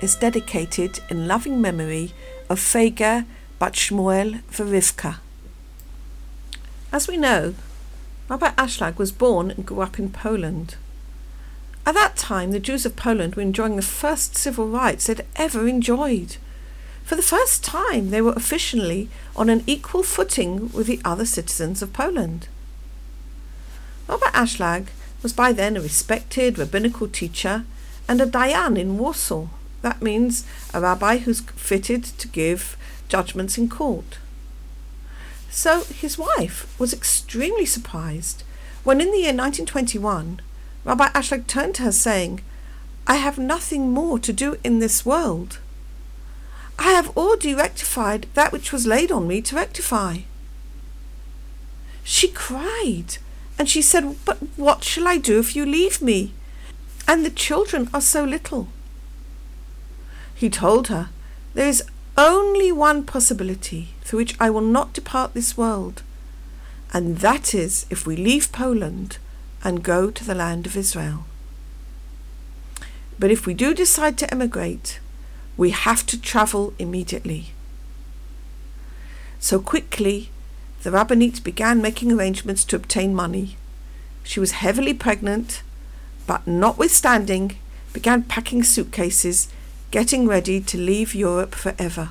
Is dedicated in loving memory of Feger Bat Shmuel Verivka. As we know, Rabbi Ashlag was born and grew up in Poland. At that time, the Jews of Poland were enjoying the first civil rights they'd ever enjoyed. For the first time, they were officially on an equal footing with the other citizens of Poland. Rabbi Ashlag was by then a respected rabbinical teacher and a dayan in Warsaw. That means a rabbi who's fitted to give judgments in court. So his wife was extremely surprised when in the year 1921 Rabbi Ashlag turned to her saying, I have nothing more to do in this world. I have already rectified that which was laid on me to rectify. She cried and she said, But what shall I do if you leave me? And the children are so little. He told her, There is only one possibility through which I will not depart this world, and that is if we leave Poland and go to the land of Israel. But if we do decide to emigrate, we have to travel immediately. So quickly, the rebbetzin began making arrangements to obtain money. She was heavily pregnant, but notwithstanding, began packing suitcases, getting ready to leave Europe forever.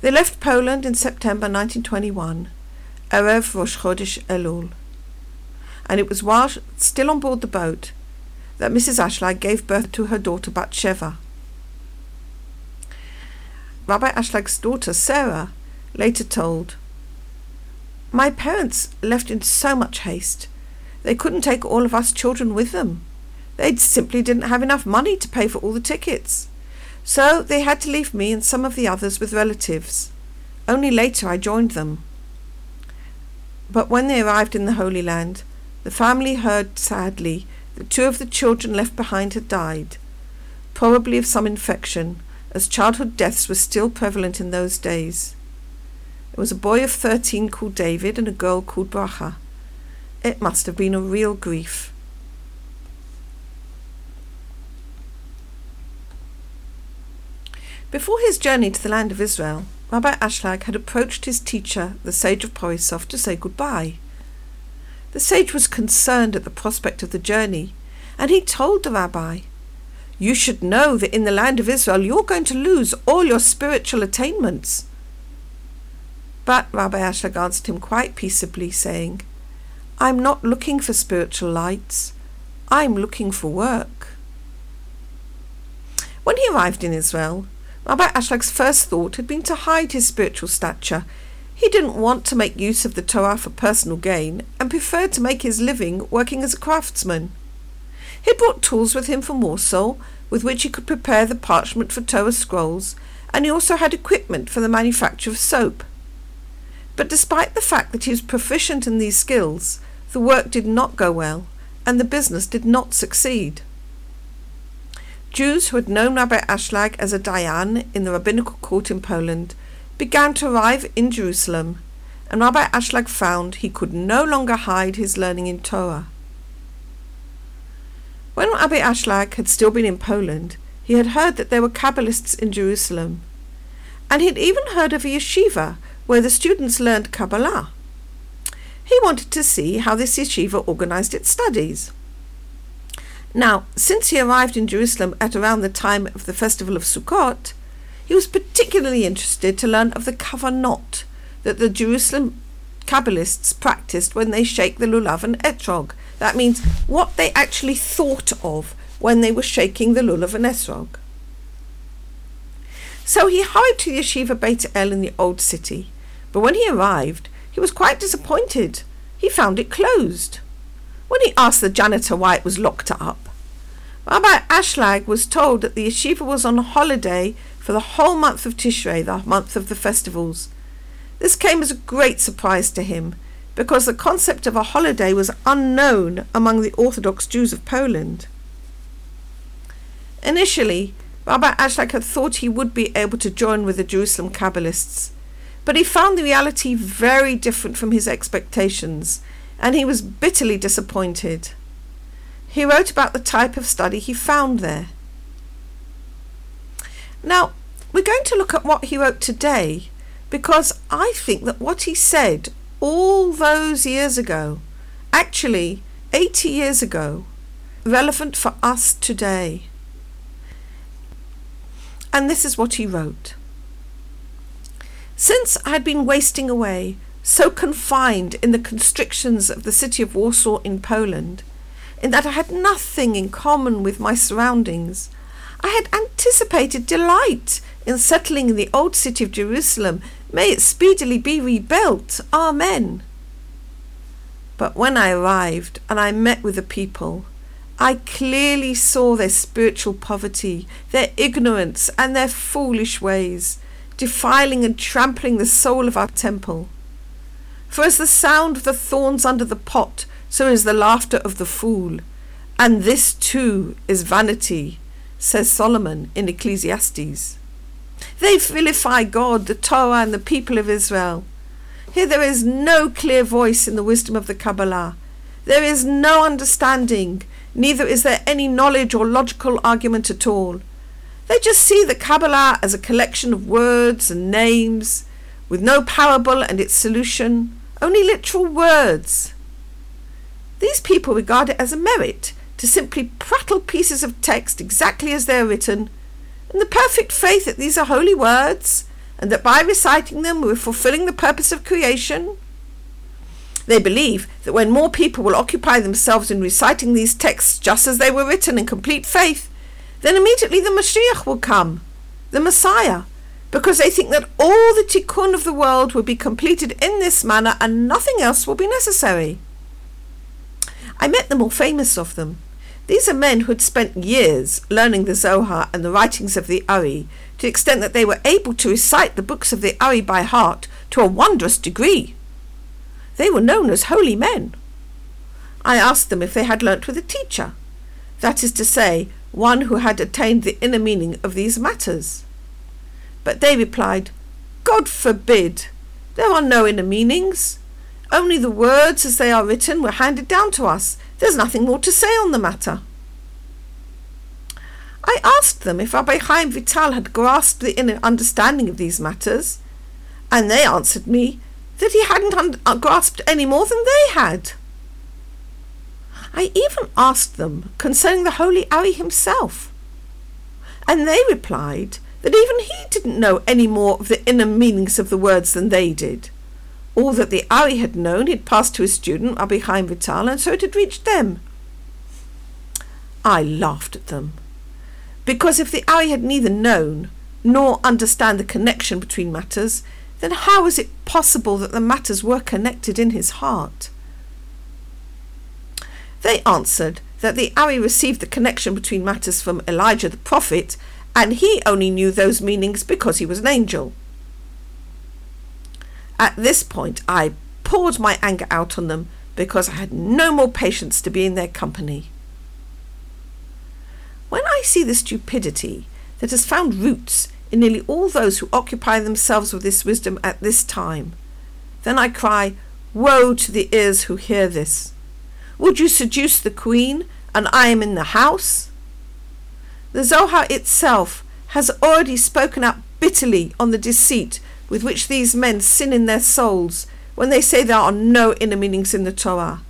They left Poland in September 1921, Erev Rosh Chodesh Elul and it was while still on board the boat that Mrs. Ashlag gave birth to her daughter Batsheva. Rabbi Ashlag's daughter Sarah later told, My parents left in so much haste. They couldn't take all of us children with them. They simply didn't have enough money to pay for all the tickets. So they had to leave me and some of the others with relatives. Only later I joined them. But when they arrived in the Holy Land, the family heard sadly that two of the children left behind had died, probably of some infection, as childhood deaths were still prevalent in those days. It was a boy of thirteen called David and a girl called Bracha. It must have been a real grief. Before his journey to the land of Israel, Rabbi Ashlag had approached his teacher, the sage of Borisov, to say goodbye. The sage was concerned at the prospect of the journey, and he told the rabbi, You should know that in the land of Israel you're going to lose all your spiritual attainments. But Rabbi Ashlag answered him quite peaceably, saying, I'm not looking for spiritual lights. I'm looking for work. When he arrived in Israel, Rabbi Ashlag's first thought had been to hide his spiritual stature he didn't want to make use of the Torah for personal gain and preferred to make his living working as a craftsman. He brought tools with him from Warsaw with which he could prepare the parchment for Torah scrolls, and he also had equipment for the manufacture of soap. But despite the fact that he was proficient in these skills, the work did not go well, and the business did not succeed. Jews who had known Rabbi Ashlag as a Dayan in the rabbinical court in Poland began to arrive in Jerusalem, and Rabbi Ashlag found he could no longer hide his learning in Torah. When Rabbi Ashlag had still been in Poland, he had heard that there were Kabbalists in Jerusalem, and he had even heard of a yeshiva where the students learned Kabbalah. He wanted to see how this yeshiva organized its studies. Now, since he arrived in Jerusalem at around the time of the festival of Sukkot, he was particularly interested to learn of the kavanot that the Jerusalem Kabbalists practiced when they shake the lulav and etrog. That means what they actually thought of when they were shaking the lulav and etrog. So he hurried to the yeshiva Beit El in the old city, but when he arrived, he was quite disappointed. He found it closed. When he asked the janitor why it was locked up, Rabbi Ashlag was told that the yeshiva was on holiday for the whole month of Tishrei, the month of the festivals. This came as a great surprise to him, because the concept of a holiday was unknown among the Orthodox Jews of Poland. Initially, Rabbi Ashlag had thought he would be able to join with the Jerusalem Kabbalists, but he found the reality very different from his expectations, and he was bitterly disappointed. He wrote about the type of study he found there. Now, we're going to look at what he wrote today because I think that what he said all those years ago, actually 80 years ago, relevant for us today. And this is what he wrote. Since I had been wasting away, so confined in the constrictions of the city of Warsaw in Poland, in that I had nothing in common with my surroundings, I had anticipated delight in settling in the old city of Jerusalem. May it speedily be rebuilt. Amen. But when I arrived and I met with the people, I clearly saw their spiritual poverty, their ignorance, and their foolish ways, defiling and trampling the soul of our temple. For as the sound of the thorns under the pot, so is the laughter of the fool. And this too is vanity, says Solomon in Ecclesiastes. They vilify God, the Torah, and the people of Israel. Here there is no clear voice in the wisdom of the Kabbalah. There is no understanding, neither is there any knowledge or logical argument at all. They just see the Kabbalah as a collection of words and names, with no parable and its solution, only literal words. These people regard it as a merit to simply prattle pieces of text exactly as they are written, in the perfect faith that these are holy words, and that by reciting them we're fulfilling the purpose of creation. They believe that when more people will occupy themselves in reciting these texts just as they were written in complete faith, then immediately the Mashiach will come, the Messiah, because they think that all the tikkun of the world will be completed in this manner and nothing else will be necessary. I met the more famous of them. These are men who had spent years learning the Zohar and the writings of the Ari to the extent that they were able to recite the books of the Ari by heart to a wondrous degree. They were known as holy men. I asked them if they had learnt with a teacher, that is to say, one who had attained the inner meaning of these matters. But they replied, God forbid! There are no inner meanings. Only the words as they are written were handed down to us. There's nothing more to say on the matter. I asked them if Rabbi Chaim Vital had grasped the inner understanding of these matters, and they answered me that he hadn't un- uh, grasped any more than they had. I even asked them concerning the Holy Ari himself, and they replied that even he didn't know any more of the inner meanings of the words than they did. All that the Ari had known he had passed to his student, Rabbi Chaim Vital, and so it had reached them. I laughed at them, because if the Ari had neither known nor understand the connection between matters, then how was it possible that the matters were connected in his heart? They answered that the Ari received the connection between matters from Elijah the prophet, and he only knew those meanings because he was an angel. At this point, I poured my anger out on them because I had no more patience to be in their company. When I see the stupidity that has found roots in nearly all those who occupy themselves with this wisdom at this time, then I cry, Woe to the ears who hear this! Would you seduce the queen, and I am in the house? The Zohar itself has already spoken out bitterly on the deceit with which these men sin in their souls when they say there are no inner meanings in the Torah.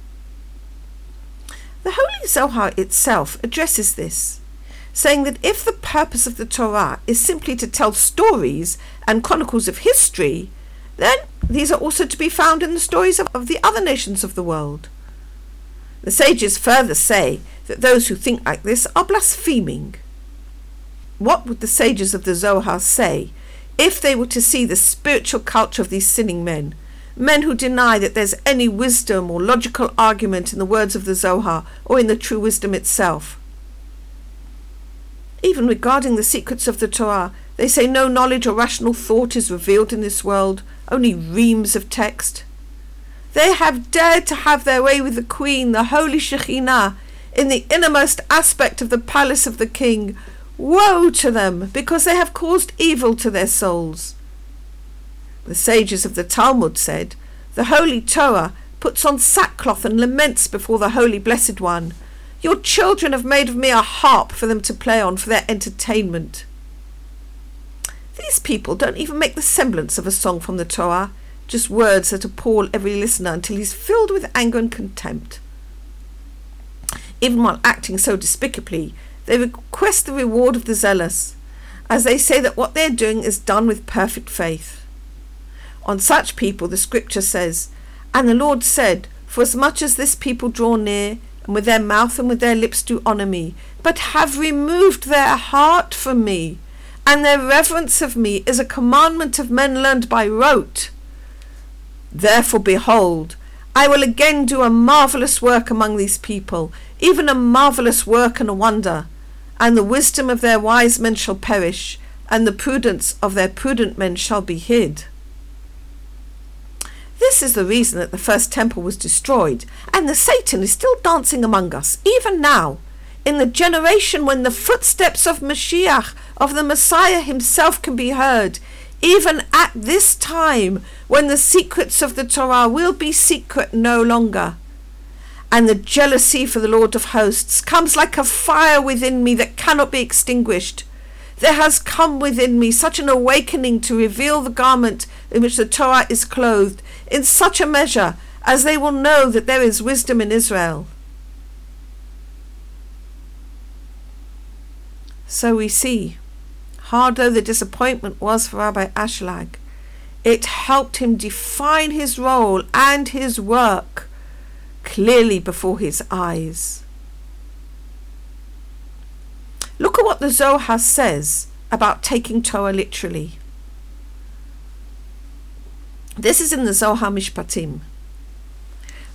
The Holy Zohar itself addresses this, saying that if the purpose of the Torah is simply to tell stories and chronicles of history, then these are also to be found in the stories of, of the other nations of the world. The sages further say that those who think like this are blaspheming. What would the sages of the Zohar say if they were to see the spiritual culture of these sinning men, men who deny that there's any wisdom or logical argument in the words of the Zohar or in the true wisdom itself. Even regarding the secrets of the Torah, they say no knowledge or rational thought is revealed in this world, only reams of text. They have dared to have their way with the Queen, the Holy Shekhinah, in the innermost aspect of the palace of the King, Woe to them, because they have caused evil to their souls. The sages of the Talmud said, The Holy Torah puts on sackcloth and laments before the Holy Blessed One. Your children have made of me a harp for them to play on for their entertainment. These people don't even make the semblance of a song from the Torah, just words that appall every listener until he's filled with anger and contempt. Even while acting so despicably, they request the reward of the zealous, as they say that what they're doing is done with perfect faith. On such people, the scripture says, And the Lord said, For as much as this people draw near, and with their mouth and with their lips do honour me, but have removed their heart from me, and their reverence of me is a commandment of men learned by rote. Therefore, behold, I will again do a marvellous work among these people, even a marvellous work and a wonder, and the wisdom of their wise men shall perish, and the prudence of their prudent men shall be hid. This is the reason that the first temple was destroyed, and the Satan is still dancing among us, even now, in the generation when the footsteps of Mashiach, of the Messiah himself, can be heard, even at this time when the secrets of the Torah will be secret no longer. And the jealousy for the Lord of hosts comes like a fire within me that cannot be extinguished. There has come within me such an awakening to reveal the garment in which the Torah is clothed, in such a measure as they will know that there is wisdom in Israel. So we see, hard though the disappointment was for Rabbi Ashlag, it helped him define his role and his work clearly before his eyes. Look at what the Zohar says about taking Torah literally. This is in the Zohar Mishpatim.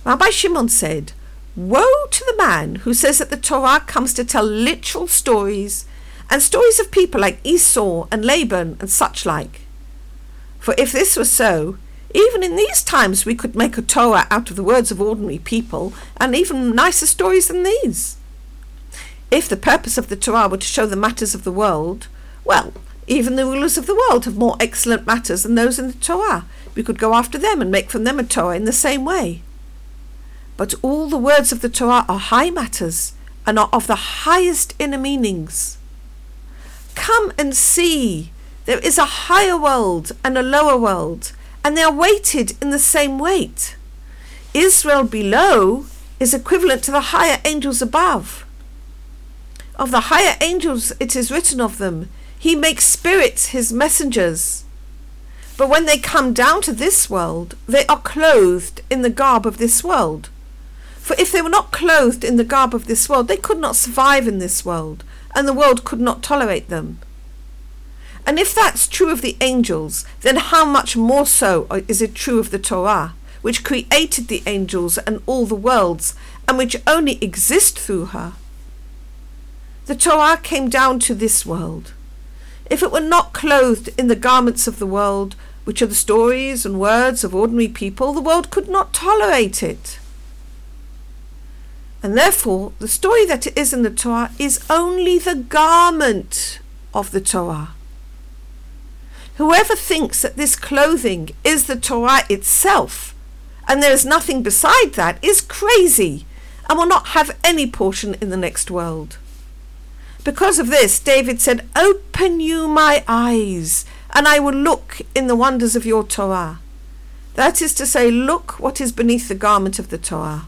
Rabbi Shimon said, Woe to the man who says that the Torah comes to tell literal stories and stories of people like Esau and Laban and such like. For if this were so, even in these times we could make a Torah out of the words of ordinary people and even nicer stories than these. If the purpose of the Torah were to show the matters of the world, well, even the rulers of the world have more excellent matters than those in the Torah. We could go after them and make from them a Torah in the same way. But all the words of the Torah are high matters and are of the highest inner meanings. Come and see. There is a higher world and a lower world, and they are weighted in the same weight. Israel below is equivalent to the higher angels above. Of the higher angels, it is written of them, he makes spirits his messengers. But when they come down to this world, they are clothed in the garb of this world. For if they were not clothed in the garb of this world, they could not survive in this world, and the world could not tolerate them. And if that's true of the angels, then how much more so is it true of the Torah, which created the angels and all the worlds, and which only exist through her? The Torah came down to this world. If it were not clothed in the garments of the world, which are the stories and words of ordinary people, the world could not tolerate it. And therefore, the story that it is in the Torah is only the garment of the Torah. Whoever thinks that this clothing is the Torah itself, and there is nothing beside that, is crazy and will not have any portion in the next world. Because of this, David said, Open you my eyes, and I will look in the wonders of your Torah. That is to say, look what is beneath the garment of the Torah.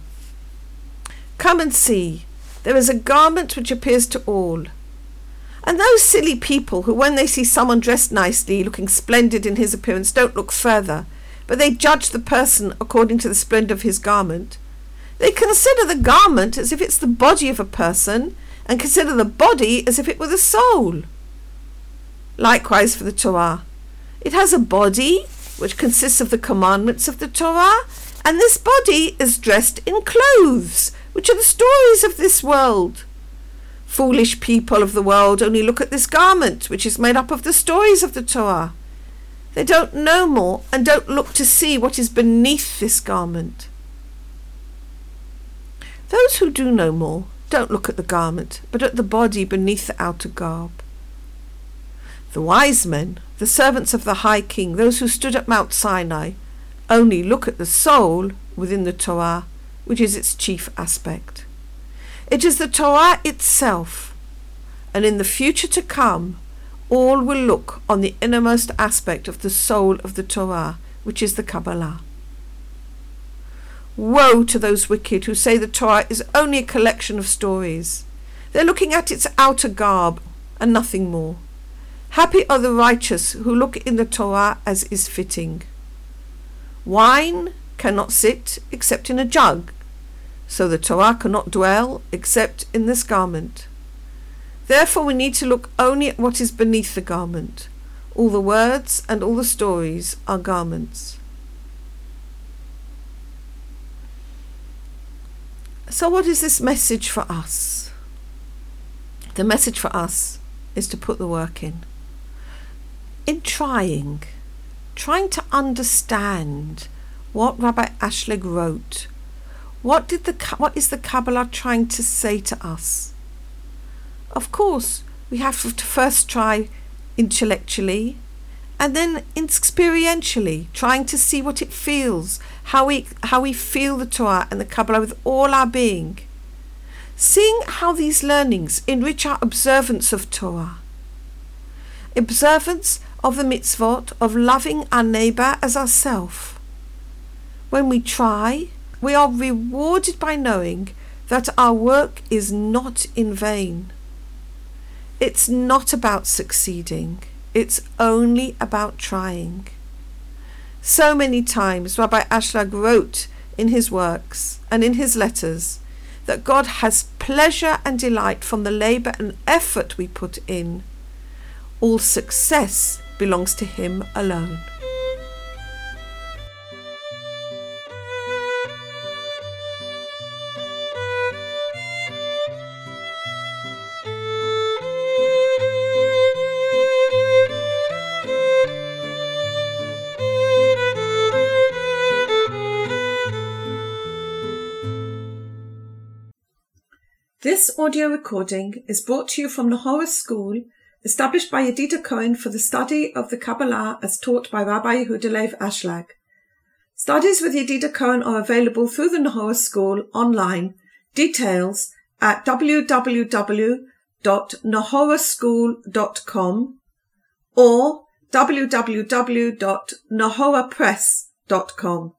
Come and see. There is a garment which appears to all. And those silly people who, when they see someone dressed nicely, looking splendid in his appearance, don't look further, but they judge the person according to the splendour of his garment. They consider the garment as if it's the body of a person, and consider the body as if it were the soul. Likewise for the Torah. It has a body which consists of the commandments of the Torah, and this body is dressed in clothes, which are the stories of this world. Foolish people of the world only look at this garment, which is made up of the stories of the Torah. They don't know more and don't look to see what is beneath this garment. Those who do know more don't look at the garment, but at the body beneath the outer garb. The wise men, the servants of the High King, those who stood at Mount Sinai, only look at the soul within the Torah, which is its chief aspect. It is the Torah itself, and in the future to come, all will look on the innermost aspect of the soul of the Torah, which is the Kabbalah. Woe to those wicked who say the Torah is only a collection of stories. They're looking at its outer garb and nothing more. Happy are the righteous who look in the Torah as is fitting. Wine cannot sit except in a jug, so the Torah cannot dwell except in this garment. Therefore, we need to look only at what is beneath the garment. All the words and all the stories are garments. So, what is this message for us? The message for us is to put the work in. In trying, trying to understand what Rabbi Ashlag wrote. What did the what is the Kabbalah trying to say to us? Of course, we have to first try intellectually and then experientially, trying to see what it feels, how we how we feel the Torah and the Kabbalah with all our being. Seeing how these learnings enrich our observance of Torah. Observance of the mitzvot of loving our neighbour as ourself when we try, we are rewarded by knowing that our work is not in vain. It's not about succeeding, it's only about trying. So many times Rabbi Ashlag wrote in his works and in his letters that God has pleasure and delight from the labour and effort we put in. All success belongs to Him alone. This audio recording is brought to you from the Nahora School, established by Yedida Cohen for the study of the Kabbalah as taught by Rabbi Yehuda Ashlag. Studies with Yedida Cohen are available through the Nahora School online. Details at www.nahoraschool.com or www.nahorapress.com.